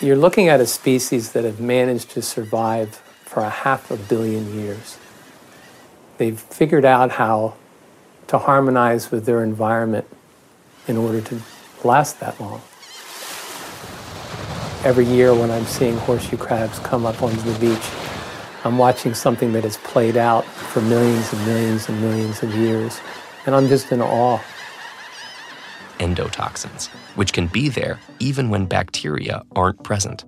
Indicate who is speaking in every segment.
Speaker 1: You're looking at a species that have managed to survive for a half a billion years. They've figured out how to harmonize with their environment in order to last that long. Every year when I'm seeing horseshoe crabs come up onto the beach, I'm watching something that has played out for millions and millions and millions of years, and I'm just in awe.
Speaker 2: Endotoxins, which can be there even when bacteria aren't present.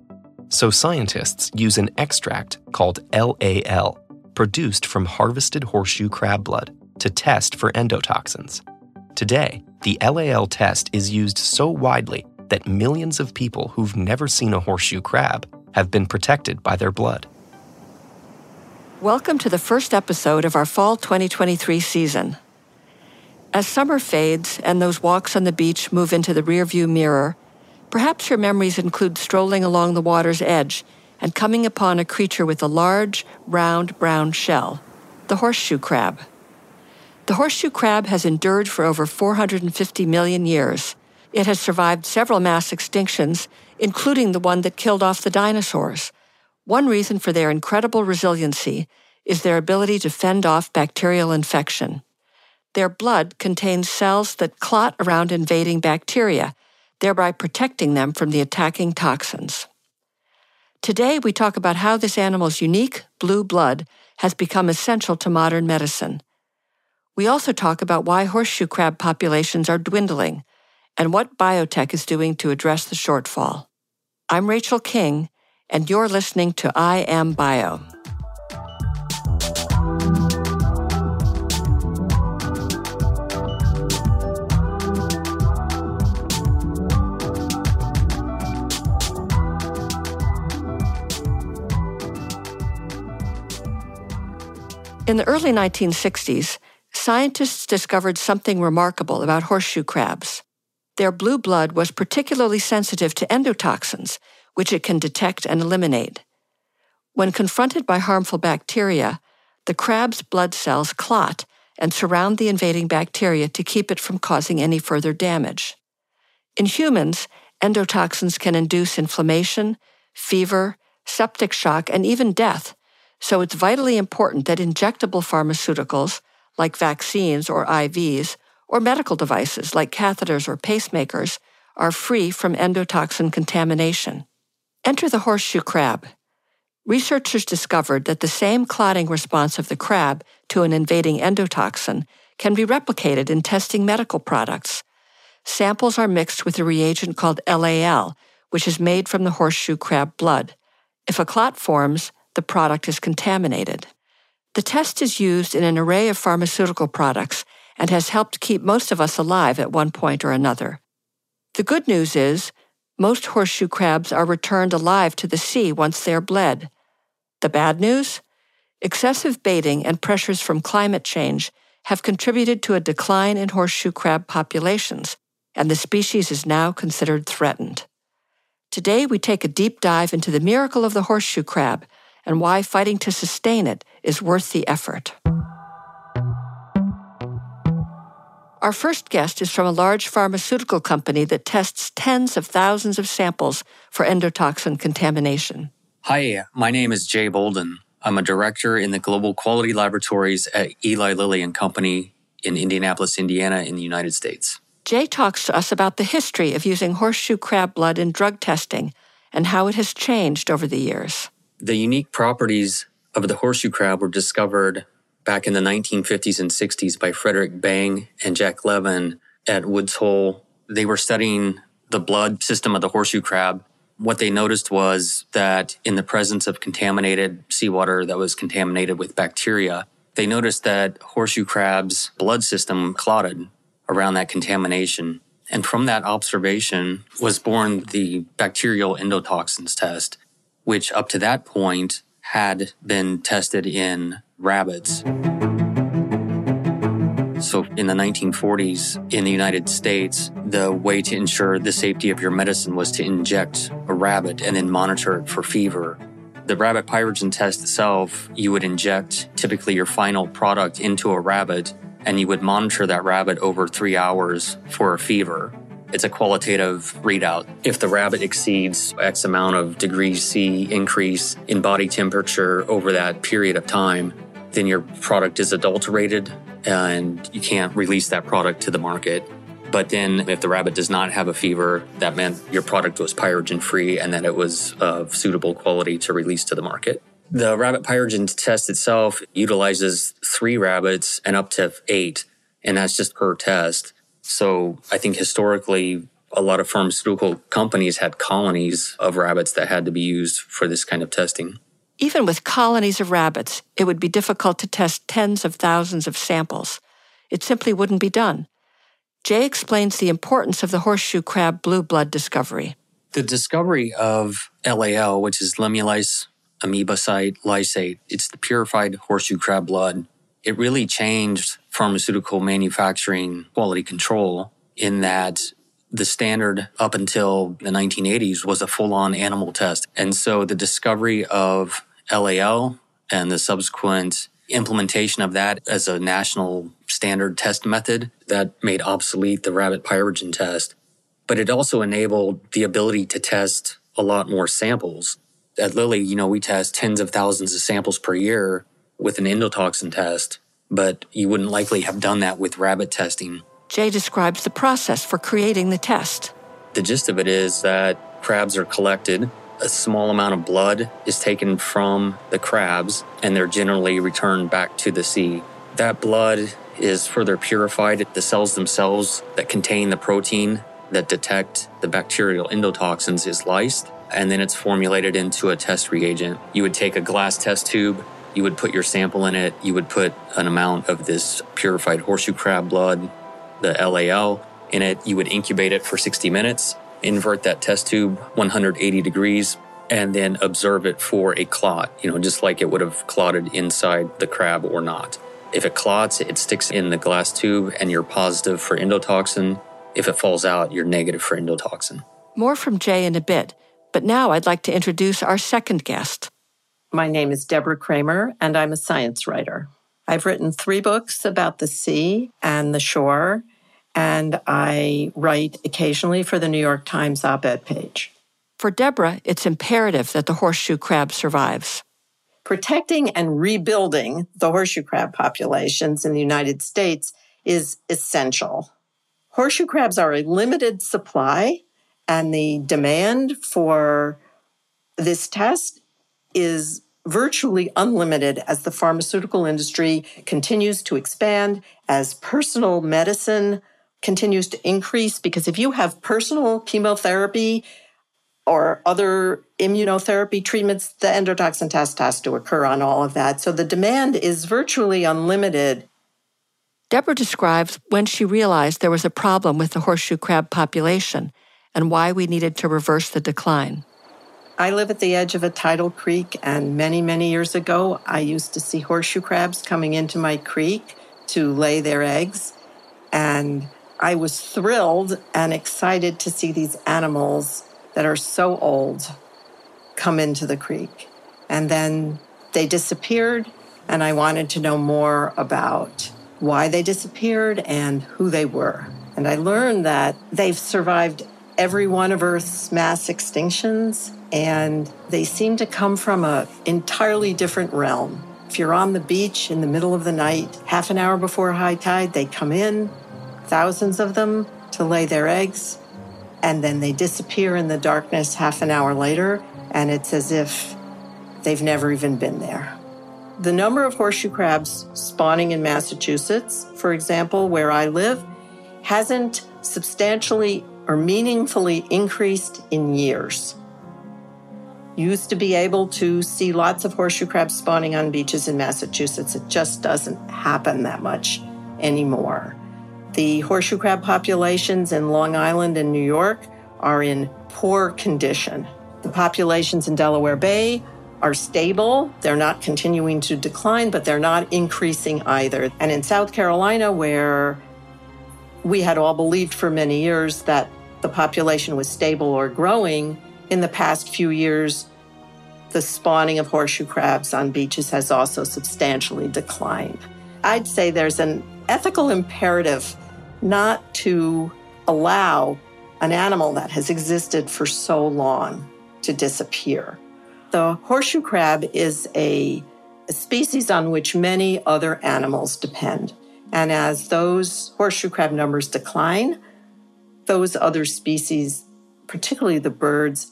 Speaker 2: So scientists use an extract called LAL, produced from harvested horseshoe crab blood, to test for endotoxins. Today, the LAL test is used so widely that millions of people who've never seen a horseshoe crab have been protected by their blood.
Speaker 3: Welcome to the first episode of our fall 2023 season. As summer fades and those walks on the beach move into the rearview mirror, perhaps your memories include strolling along the water's edge and coming upon a creature with a large, round brown shell, the horseshoe crab. The horseshoe crab has endured for over 450 million years. It has survived several mass extinctions, including the one that killed off the dinosaurs. One reason for their incredible resiliency is their ability to fend off bacterial infection. Their blood contains cells that clot around invading bacteria, thereby protecting them from the attacking toxins. Today, we talk about how this animal's unique blue blood has become essential to modern medicine. We also talk about why horseshoe crab populations are dwindling and what biotech is doing to address the shortfall. I'm Rachel King, and you're listening to I Am Bio. In the early 1960s, scientists discovered something remarkable about horseshoe crabs. Their blue blood was particularly sensitive to endotoxins, which it can detect and eliminate. When confronted by harmful bacteria, the crab's blood cells clot and surround the invading bacteria to keep it from causing any further damage. In humans, endotoxins can induce inflammation, fever, septic shock, and even death, so it's vitally important that injectable pharmaceuticals, like vaccines or IVs, or medical devices like catheters or pacemakers, are free from endotoxin contamination. Enter the horseshoe crab. Researchers discovered that the same clotting response of the crab to an invading endotoxin can be replicated in testing medical products. Samples are mixed with a reagent called LAL, which is made from the horseshoe crab blood. If a clot forms, the product is contaminated. The test is used in an array of pharmaceutical products and has helped keep most of us alive at one point or another. The good news is, most horseshoe crabs are returned alive to the sea once they are bled. The bad news? Excessive baiting and pressures from climate change have contributed to a decline in horseshoe crab populations, and the species is now considered threatened. Today, we take a deep dive into the miracle of the horseshoe crab and why fighting to sustain it is worth the effort. Our first guest is from a large pharmaceutical company that tests tens of thousands of samples for endotoxin contamination.
Speaker 4: Hi, my name is Jay Bolden. I'm a director in the Global Quality Laboratories at Eli Lilly and Company in Indianapolis, Indiana, in the United States.
Speaker 3: Jay talks to us about the history of using horseshoe crab blood in drug testing and how it has changed over the years.
Speaker 4: The unique properties of the horseshoe crab were discovered back in the 1950s and 60s by Frederick Bang and Jack Levin at Woods Hole. They were studying the blood system of the horseshoe crab. What they noticed was that in the presence of contaminated seawater that was contaminated with bacteria, they noticed that horseshoe crab's blood system clotted around that contamination. And from that observation was born the bacterial endotoxins test, which up to that point had been tested in rabbits. So in the 1940s in the United States, the way to ensure the safety of your medicine was to inject a rabbit and then monitor it for fever. The rabbit pyrogen test itself, you would inject typically your final product into a rabbit and you would monitor that rabbit over three hours for a fever. It's a qualitative readout. If the rabbit exceeds X amount of degrees C increase in body temperature over that period of time, then your product is adulterated and you can't release that product to the market. But then if the rabbit does not have a fever, that meant your product was pyrogen free and that it was of suitable quality to release to the market. The rabbit pyrogen test itself utilizes three rabbits and up to eight, and that's just per test. So I think historically, a lot of pharmaceutical companies had colonies of rabbits that had to be used for this kind of testing.
Speaker 3: Even with colonies of rabbits, it would be difficult to test tens of thousands of samples. It simply wouldn't be done. Jay explains the importance of the horseshoe crab blue blood discovery.
Speaker 4: The discovery of LAL, which is Limulus amoebocyte lysate. It's the purified horseshoe crab blood. It really changed pharmaceutical manufacturing quality control in that the standard up until the 1980s was a full on animal test. And so the discovery of LAL and the subsequent implementation of that as a national standard test method that made obsolete the rabbit pyrogen test. But it also enabled the ability to test a lot more samples at Lilly, you know, we test tens of thousands of samples per year with an endotoxin test, but you wouldn't likely have done that with rabbit testing.
Speaker 3: Jay describes the process for creating the test.
Speaker 4: The gist of it is that crabs are collected, a small amount of blood is taken from the crabs, and they're generally returned back to the sea. That blood is further purified. The cells themselves that contain the protein that detect the bacterial endotoxins is lysed and then it's formulated into a test reagent. You would take a glass test tube, you would put your sample in it, you would put an amount of this purified horseshoe crab blood, the LAL, in it. You would incubate it for 60 minutes, invert that test tube 180 degrees, and then observe it for a clot, you know, just like it would have clotted inside the crab or not. If it clots, it sticks in the glass tube and you're positive for endotoxin. If it falls out, you're negative for endotoxin.
Speaker 3: More from Jay in a bit. But now I'd like to introduce our second guest.
Speaker 5: My name is Deborah Cramer, and I'm a science writer. I've written three books about the sea and the shore, and I write occasionally for the New York Times op ed page.
Speaker 3: For Deborah, it's imperative that the horseshoe crab survives.
Speaker 5: Protecting and rebuilding the horseshoe crab populations in the United States is essential. Horseshoe crabs are a limited supply and the demand for this test is virtually unlimited as the pharmaceutical industry continues to expand, as personal medicine continues to increase. Because if you have personal chemotherapy or other immunotherapy treatments, the endotoxin test has to occur on all of that. So the demand is virtually unlimited.
Speaker 3: Deborah describes when she realized there was a problem with the horseshoe crab population and why we needed to reverse the decline.
Speaker 5: I live at the edge of a tidal creek, and many, many years ago, I used to see horseshoe crabs coming into my creek to lay their eggs. And I was thrilled and excited to see these animals that are so old come into the creek. And then they disappeared, and I wanted to know more about why they disappeared and who they were. And I learned that they've survived every one of Earth's mass extinctions, and they seem to come from an entirely different realm. If you're on the beach in the middle of the night, half an hour before high tide, they come in, thousands of them, to lay their eggs, and then they disappear in the darkness half an hour later, and it's as if they've never even been there. The number of horseshoe crabs spawning in Massachusetts, for example, where I live, hasn't substantially or meaningfully increased in years. Used to be able to see lots of horseshoe crabs spawning on beaches in Massachusetts. It just doesn't happen that much anymore. The horseshoe crab populations in Long Island and New York are in poor condition. The populations in Delaware Bay are stable. They're not continuing to decline, but they're not increasing either. And in South Carolina, where we had all believed for many years that the population was stable or growing. In the past few years, the spawning of horseshoe crabs on beaches has also substantially declined. I'd say there's an ethical imperative not to allow an animal that has existed for so long to disappear. The horseshoe crab is a, a species on which many other animals depend. And as those horseshoe crab numbers decline, those other species, particularly the birds,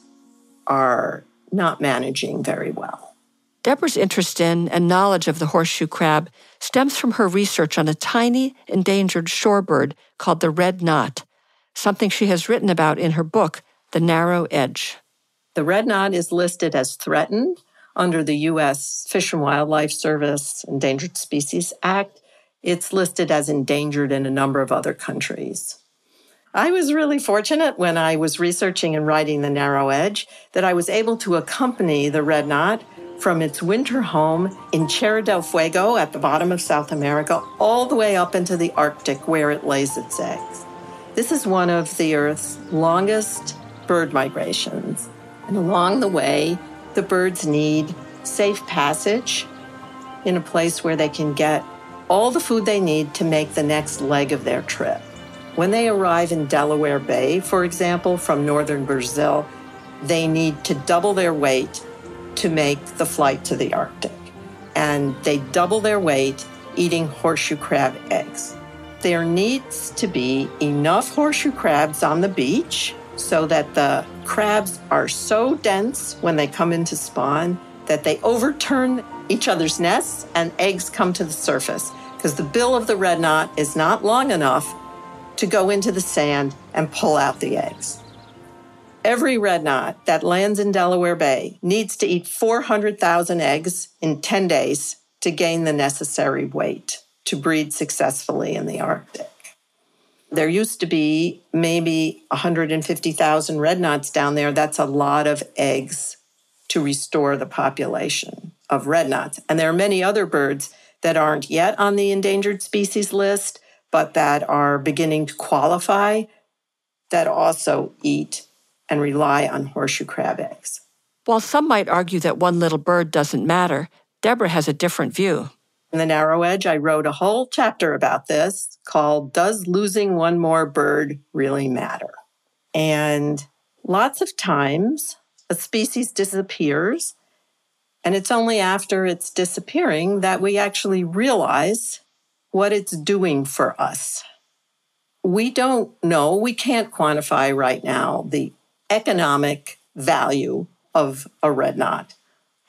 Speaker 5: are not managing very well.
Speaker 3: Deborah's interest in and knowledge of the horseshoe crab stems from her research on a tiny, endangered shorebird called the red knot, something she has written about in her book, The Narrow Edge.
Speaker 5: The red knot is listed as threatened under the U.S. Fish and Wildlife Service Endangered Species Act. It's listed as endangered in a number of other countries. I was really fortunate when I was researching and writing The Narrow Edge that I was able to accompany the red knot from its winter home in Tierra del Fuego at the bottom of South America all the way up into the Arctic where it lays its eggs. This is one of the Earth's longest bird migrations. And along the way, the birds need safe passage in a place where they can get all the food they need to make the next leg of their trip. When they arrive in Delaware Bay, for example, from northern Brazil, they need to double their weight to make the flight to the Arctic. And they double their weight eating horseshoe crab eggs. There needs to be enough horseshoe crabs on the beach so that the crabs are so dense when they come into spawn that they overturn each other's nests and eggs come to the surface because the bill of the red knot is not long enough to go into the sand and pull out the eggs. Every red knot that lands in Delaware Bay needs to eat 400,000 eggs in 10 days to gain the necessary weight to breed successfully in the Arctic. There used to be maybe 150,000 red knots down there. That's a lot of eggs to restore the population of red knots. And there are many other birds that aren't yet on the endangered species list, but that are beginning to qualify that also eat and rely on horseshoe crab eggs.
Speaker 3: While some might argue that one little bird doesn't matter, Deborah has a different view.
Speaker 5: In The Narrow Edge, I wrote a whole chapter about this called Does Losing One More Bird Really Matter? And lots of times a species disappears, and it's only after it's disappearing that we actually realize what it's doing for us. We don't know, we can't quantify right now the economic value of a red knot.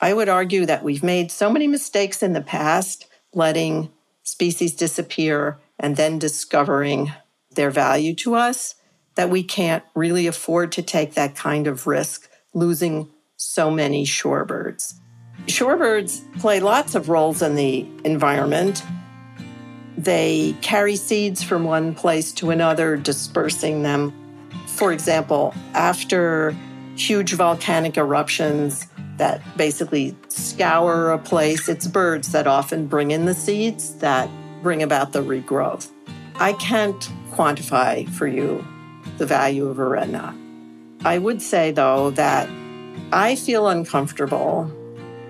Speaker 5: I would argue that we've made so many mistakes in the past, letting species disappear and then discovering their value to us, that we can't really afford to take that kind of risk, losing so many shorebirds. Shorebirds play lots of roles in the environment. They carry seeds from one place to another, dispersing them for example, after huge volcanic eruptions that basically scour a place, it's birds that often bring in the seeds that bring about the regrowth. I can't quantify for you the value of a knot. I would say, though, that I feel uncomfortable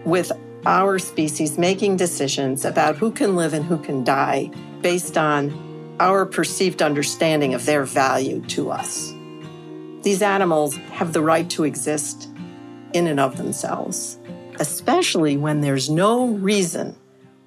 Speaker 5: with our species making decisions about who can live and who can die based on our perceived understanding of their value to us. These animals have the right to exist in and of themselves, especially when there's no reason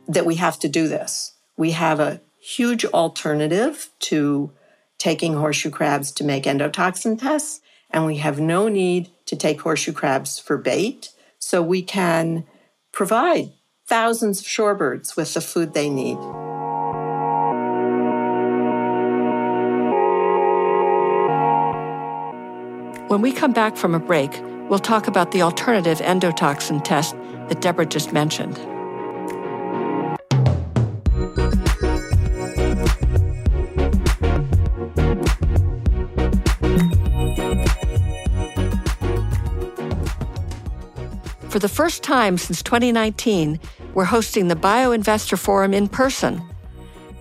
Speaker 5: that we have to do this. We have a huge alternative to taking horseshoe crabs to make endotoxin tests, and we have no need to take horseshoe crabs for bait. So we can provide thousands of shorebirds with the food they need.
Speaker 3: When we come back from a break, we'll talk about the alternative endotoxin test that Deborah just mentioned. For the first time since 2019, we're hosting the BioInvestor Forum in person.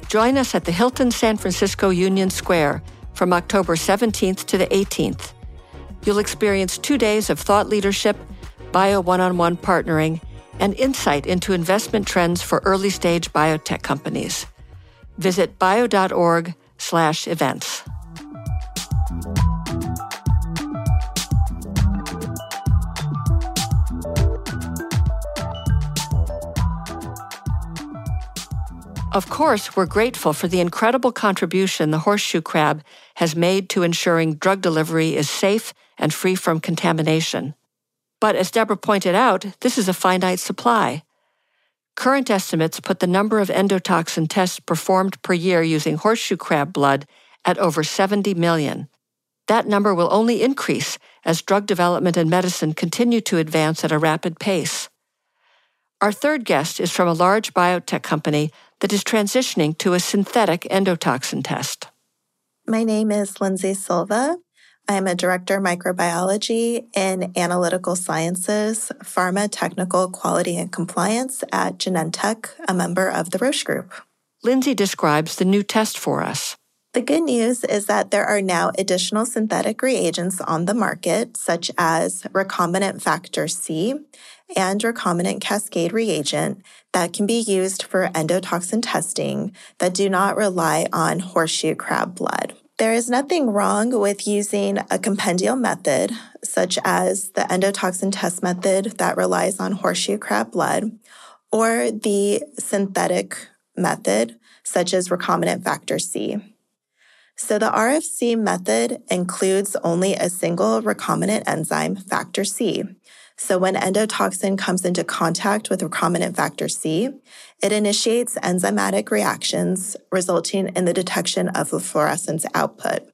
Speaker 3: Join us at the Hilton San Francisco Union Square from October 17th to the 18th. You'll experience two days of thought leadership, bio one on one partnering, and insight into investment trends for early stage biotech companies. Visit bio.org slash events. Of course, we're grateful for the incredible contribution the horseshoe crab has made to ensuring drug delivery is safe and free from contamination. But as Deborah pointed out, this is a finite supply. Current estimates put the number of endotoxin tests performed per year using horseshoe crab blood at over 70 million. That number will only increase as drug development and medicine continue to advance at a rapid pace. Our third guest is from a large biotech company that is transitioning to a synthetic endotoxin test.
Speaker 6: My name is Lindsay Silva. I am a director of microbiology in analytical sciences, pharma technical quality and compliance at Genentech, a member of the Roche Group.
Speaker 3: Lindsay describes the new test for us.
Speaker 6: The good news is that there are now additional synthetic reagents on the market, such as recombinant factor C and recombinant cascade reagent, that can be used for endotoxin testing that do not rely on horseshoe crab blood. There is nothing wrong with using a compendial method, such as the endotoxin test method that relies on horseshoe crab blood, or the synthetic method, such as recombinant factor C. So the RFC method includes only a single recombinant enzyme, factor C. So when endotoxin comes into contact with recombinant factor C, it initiates enzymatic reactions, resulting in the detection of the fluorescence output.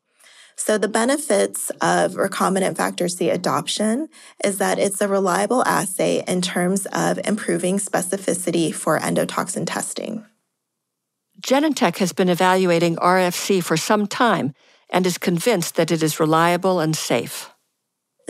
Speaker 6: So the benefits of recombinant factor C adoption is that it's a reliable assay in terms of improving specificity for endotoxin testing.
Speaker 3: Genentech has been evaluating RFC for some time and is convinced that it is reliable and safe.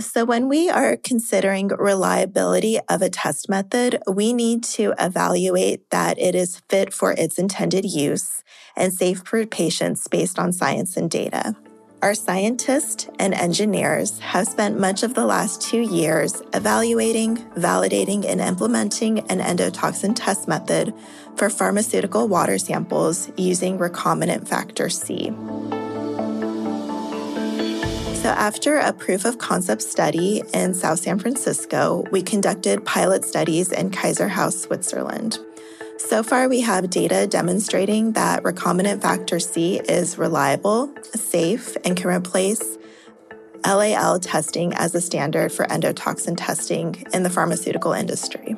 Speaker 6: So, when we are considering reliability of a test method, we need to evaluate that it is fit for its intended use and safe for patients based on science and data. Our scientists and engineers have spent much of the last two years evaluating, validating, and implementing an endotoxin test method for pharmaceutical water samples using recombinant factor C. After a proof of concept study in South San Francisco, we conducted pilot studies in Kaiseraugst, Switzerland. So far, we have data demonstrating that recombinant factor C is reliable, safe, and can replace LAL testing as a standard for endotoxin testing in the pharmaceutical industry.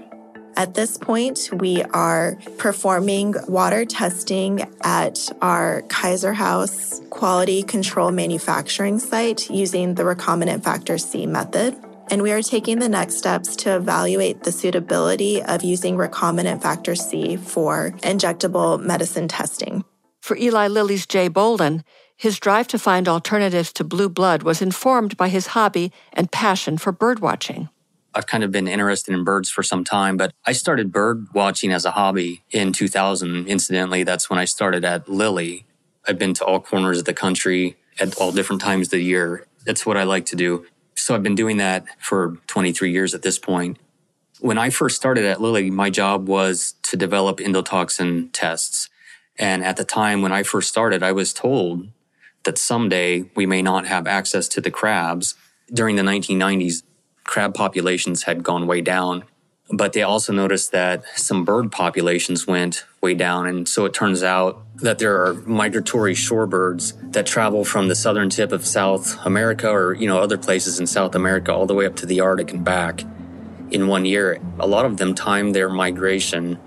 Speaker 6: At this point, we are performing water testing at our Kaiseraugst quality control manufacturing site using the recombinant factor C method and we are taking the next steps to evaluate the suitability of using recombinant factor C for injectable medicine testing.
Speaker 3: For Eli Lilly's Jay Bolden, his drive to find alternatives to blue blood was informed by his hobby and passion for birdwatching.
Speaker 4: I've kind of been interested in birds for some time, but I started bird watching as a hobby in 2000. Incidentally, that's when I started at Lilly. I've been to all corners of the country at all different times of the year. That's what I like to do. So I've been doing that for 23 years at this point. When I first started at Lilly, my job was to develop endotoxin tests. And at the time when I first started, I was told that someday we may not have access to the crabs. During the 1990s, crab populations had gone way down. But they also noticed that some bird populations went way down. And so it turns out that there are migratory shorebirds that travel from the southern tip of South America or, you know, other places in South America all the way up to the Arctic and back in one year. A lot of them time their migration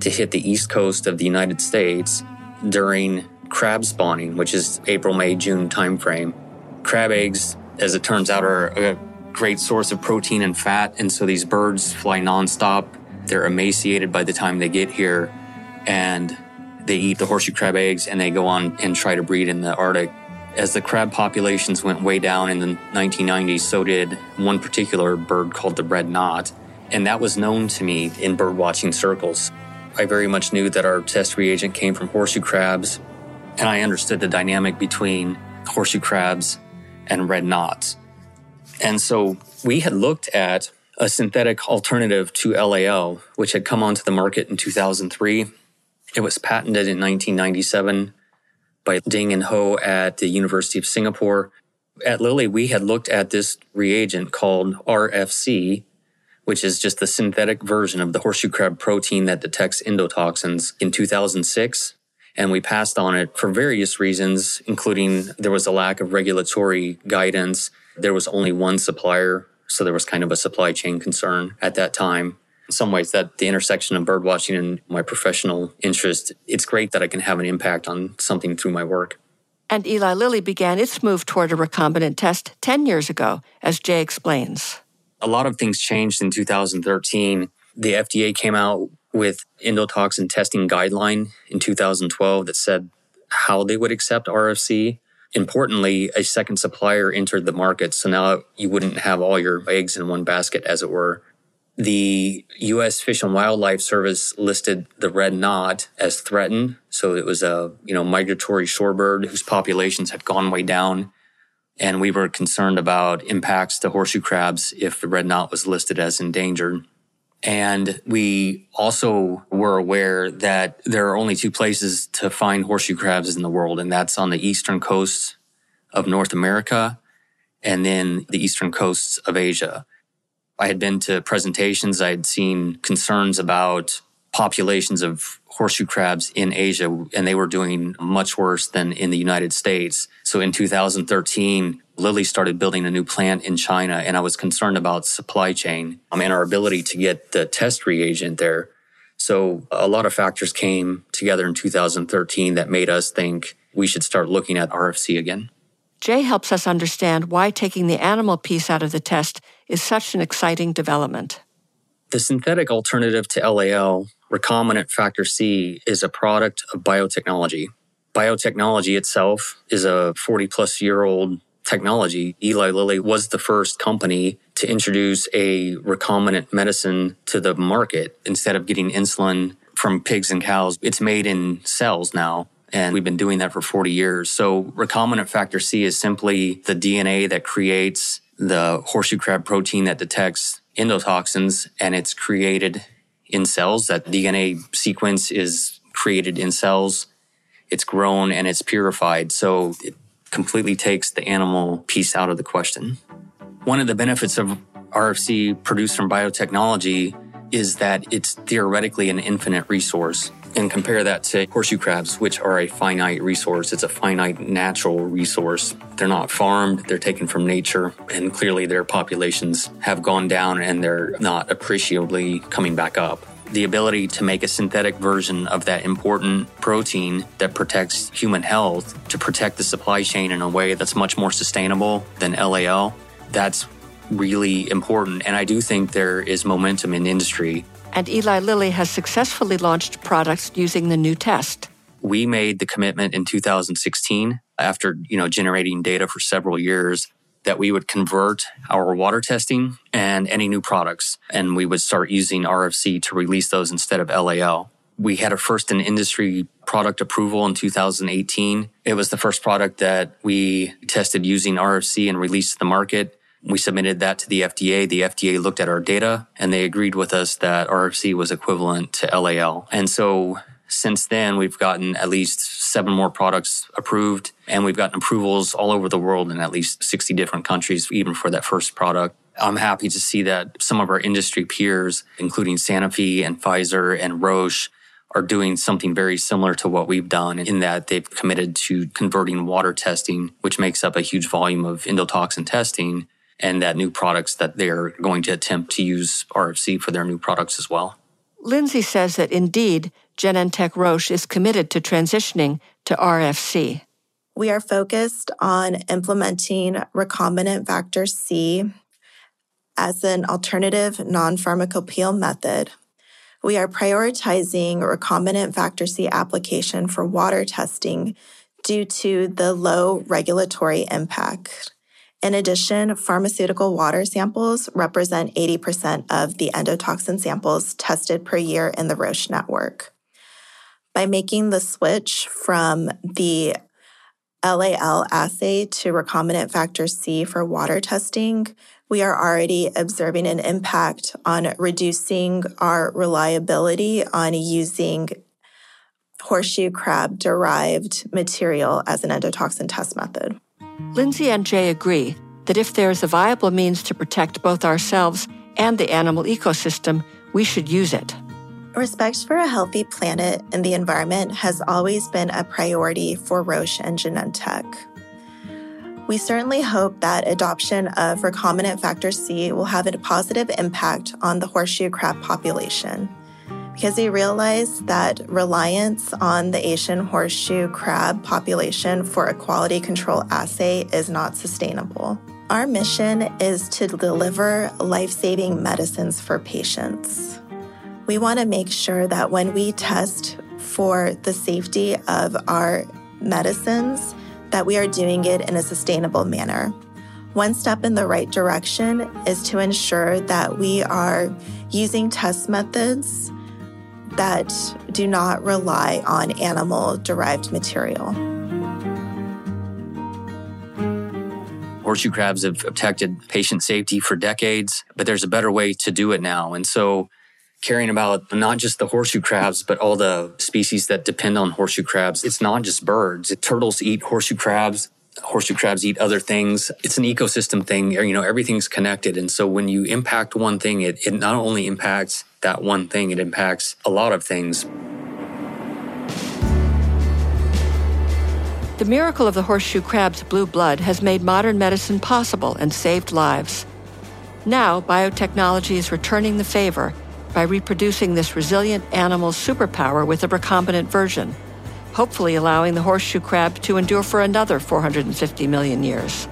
Speaker 4: to hit the east coast of the United States during crab spawning, which is April, May, June timeframe. Crab eggs, as it turns out, are a great source of protein and fat. And so these birds fly nonstop. They're emaciated by the time they get here and they eat the horseshoe crab eggs and they go on and try to breed in the Arctic. As the crab populations went way down in the 1990s, so did one particular bird called the red knot. And that was known to me in bird watching circles. I very much knew that our test reagent came from horseshoe crabs, and I understood the dynamic between horseshoe crabs and red knots. And so we had looked at a synthetic alternative to LAL, which had come onto the market in 2003. It was patented in 1997 by Ding and Ho at the University of Singapore. At Lilly, we had looked at this reagent called RFC, which is just the synthetic version of the horseshoe crab protein that detects endotoxins in 2006. And we passed on it for various reasons, including there was a lack of regulatory guidance. There was only one supplier. So there was kind of a supply chain concern at that time. In some ways, that the intersection of birdwatching and my professional interest, it's great that I can have an impact on something through my work.
Speaker 3: And Eli Lilly began its move toward a recombinant test 10 years ago, as Jay explains
Speaker 4: a lot of things changed in 2013. The FDA came out with endotoxin testing guideline in 2012 that said how they would accept RFC. Importantly, a second supplier entered the market, so now you wouldn't have all your eggs in one basket, as it were. The U.S. Fish and Wildlife Service listed the red knot as threatened, so it was a you know migratory shorebird whose populations had gone way down and we were concerned about impacts to horseshoe crabs if the red knot was listed as endangered. And we also were aware that there are only two places to find horseshoe crabs in the world, and that's on the eastern coast of North America and then the eastern coasts of Asia. I had been to presentations, I had seen concerns about populations of horseshoe crabs in Asia, and they were doing much worse than in the United States. So in 2013, Lilly started building a new plant in China, and I was concerned about supply chain um, and our ability to get the test reagent there. So a lot of factors came together in 2013 that made us think we should start looking at RFC again.
Speaker 3: Jay helps us understand why taking the animal piece out of the test is such an exciting development.
Speaker 4: The synthetic alternative to LAL recombinant factor C is a product of biotechnology. Biotechnology itself is a 40 plus year old technology. Eli Lilly was the first company to introduce a recombinant medicine to the market instead of getting insulin from pigs and cows. It's made in cells now. And we've been doing that for 40 years. So recombinant factor C is simply the DNA that creates the horseshoe crab protein that detects endotoxins and it's created in cells. That DNA sequence is created in cells. It's grown and it's purified. So it completely takes the animal piece out of the question. One of the benefits of RFC produced from biotechnology is that it's theoretically an infinite resource. And compare that to horseshoe crabs, which are a finite resource. It's a finite natural resource. They're not farmed, they're taken from nature, and clearly their populations have gone down and they're not appreciably coming back up the ability to make a synthetic version of that important protein that protects human health to protect the supply chain in a way that's much more sustainable than LAL, that's really important. And I do think there is momentum in industry
Speaker 3: and Eli Lilly has successfully launched products using the new test.
Speaker 4: We made the commitment in 2016 after, you know, generating data for several years that we would convert our water testing and any new products and we would start using RFC to release those instead of LAL. We had a first in industry product approval in 2018. It was the first product that we tested using RFC and released to the market. We submitted that to the FDA. The FDA looked at our data and they agreed with us that RFC was equivalent to LAL. And so since then, we've gotten at least seven more products approved and we've gotten approvals all over the world in at least 60 different countries, even for that first product. I'm happy to see that some of our industry peers, including Sanofi and Pfizer and Roche, are doing something very similar to what we've done in that they've committed to converting water testing, which makes up a huge volume of endotoxin testing, and that new products that they're going to attempt to use RFC for their new products as well.
Speaker 3: Lindsay says that indeed, Genentech Roche is committed to transitioning to RFC.
Speaker 6: We are focused on implementing recombinant factor C as an alternative non pharmacopoeial method. We are prioritizing recombinant factor C application for water testing due to the low regulatory impact. In addition, pharmaceutical water samples represent 80% of the endotoxin samples tested per year in the Roche network. By making the switch from the LAL assay to recombinant factor C for water testing, we are already observing an impact on reducing our reliability on using horseshoe crab derived material as an endotoxin test method.
Speaker 3: Lindsay and Jay agree that if there is a viable means to protect both ourselves and the animal ecosystem, we should use it.
Speaker 6: Respect for a healthy planet and the environment has always been a priority for Roche and Genentech. We certainly hope that adoption of recombinant factor C will have a positive impact on the horseshoe crab population because we realize that reliance on the Asian horseshoe crab population for a quality control assay is not sustainable. Our mission is to deliver life saving medicines for patients. We want to make sure that when we test for the safety of our medicines, that we are doing it in a sustainable manner. One step in the right direction is to ensure that we are using test methods that do not rely on animal derived material.
Speaker 4: Horseshoe crabs have protected patient safety for decades, but there's a better way to do it now. And so caring about not just the horseshoe crabs, but all the species that depend on horseshoe crabs. It's not just birds. Turtles eat horseshoe crabs. Horseshoe crabs eat other things. It's an ecosystem thing. You know, everything's connected. And so when you impact one thing, it, it not only impacts that one thing, it impacts a lot of things.
Speaker 3: The miracle of the horseshoe crab's blue blood has made modern medicine possible and saved lives. Now, biotechnology is returning the favor by reproducing this resilient animal's superpower with a recombinant version, hopefully allowing the horseshoe crab to endure for another 450 million years.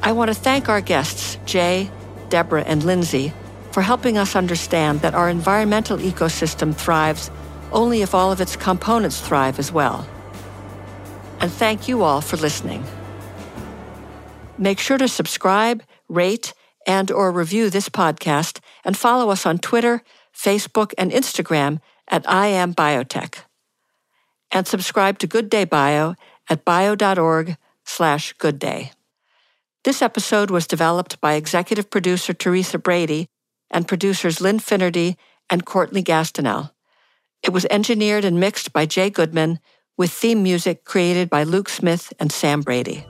Speaker 3: I want to thank our guests, Jay, Deborah, and Lindsay, for helping us understand that our environmental ecosystem thrives only if all of its components thrive as well. And thank you all for listening. Make sure to subscribe, rate, and or review this podcast and follow us on Twitter, Facebook, and Instagram at I Am Biotech. And subscribe to Good Day Bio at bio.org slash good day. This episode was developed by executive producer Teresa Brady and producers Lynn Finnerty and Courtney Gastineau. It was engineered and mixed by Jay Goodman with theme music created by Luke Smith and Sam Brady.